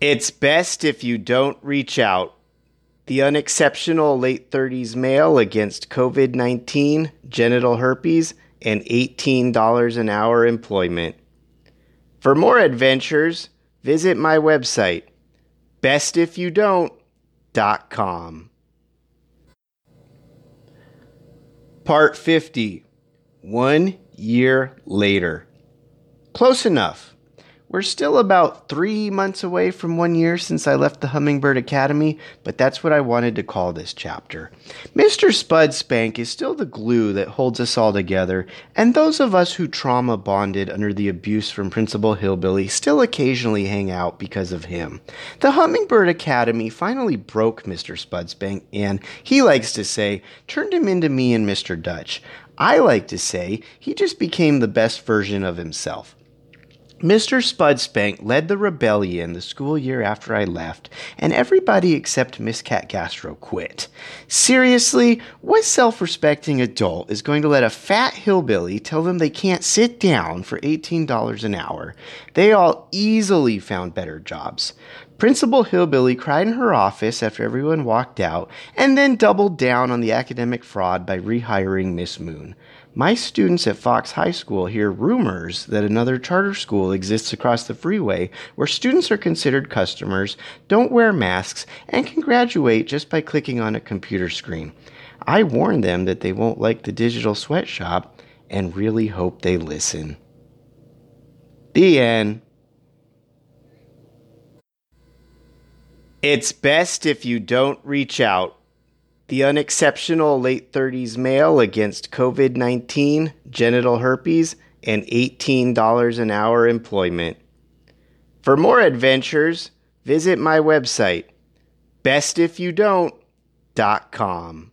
It's best if you don't reach out. The unexceptional late 30s male against COVID 19, genital herpes, and $18 an hour employment. For more adventures, visit my website, bestifyoudont.com. Part 50 One year later. Close enough. We're still about three months away from one year since I left the Hummingbird Academy, but that's what I wanted to call this chapter. Mr. Spud Spank is still the glue that holds us all together, and those of us who trauma bonded under the abuse from Principal Hillbilly still occasionally hang out because of him. The Hummingbird Academy finally broke Mr. Spud Spank, and he likes to say, turned him into me and Mr. Dutch. I like to say he just became the best version of himself. Mr. Spudspank led the rebellion the school year after I left, and everybody except Miss Cat Gastro quit. Seriously, what self respecting adult is going to let a fat hillbilly tell them they can't sit down for $18 an hour? They all easily found better jobs. Principal Hillbilly cried in her office after everyone walked out, and then doubled down on the academic fraud by rehiring Miss Moon. My students at Fox High School hear rumors that another charter school exists across the freeway where students are considered customers, don't wear masks, and can graduate just by clicking on a computer screen. I warn them that they won't like the digital sweatshop and really hope they listen. The end. It's best if you don't reach out the unexceptional late 30s male against COVID 19, genital herpes, and $18 an hour employment. For more adventures, visit my website, bestifyoudont.com.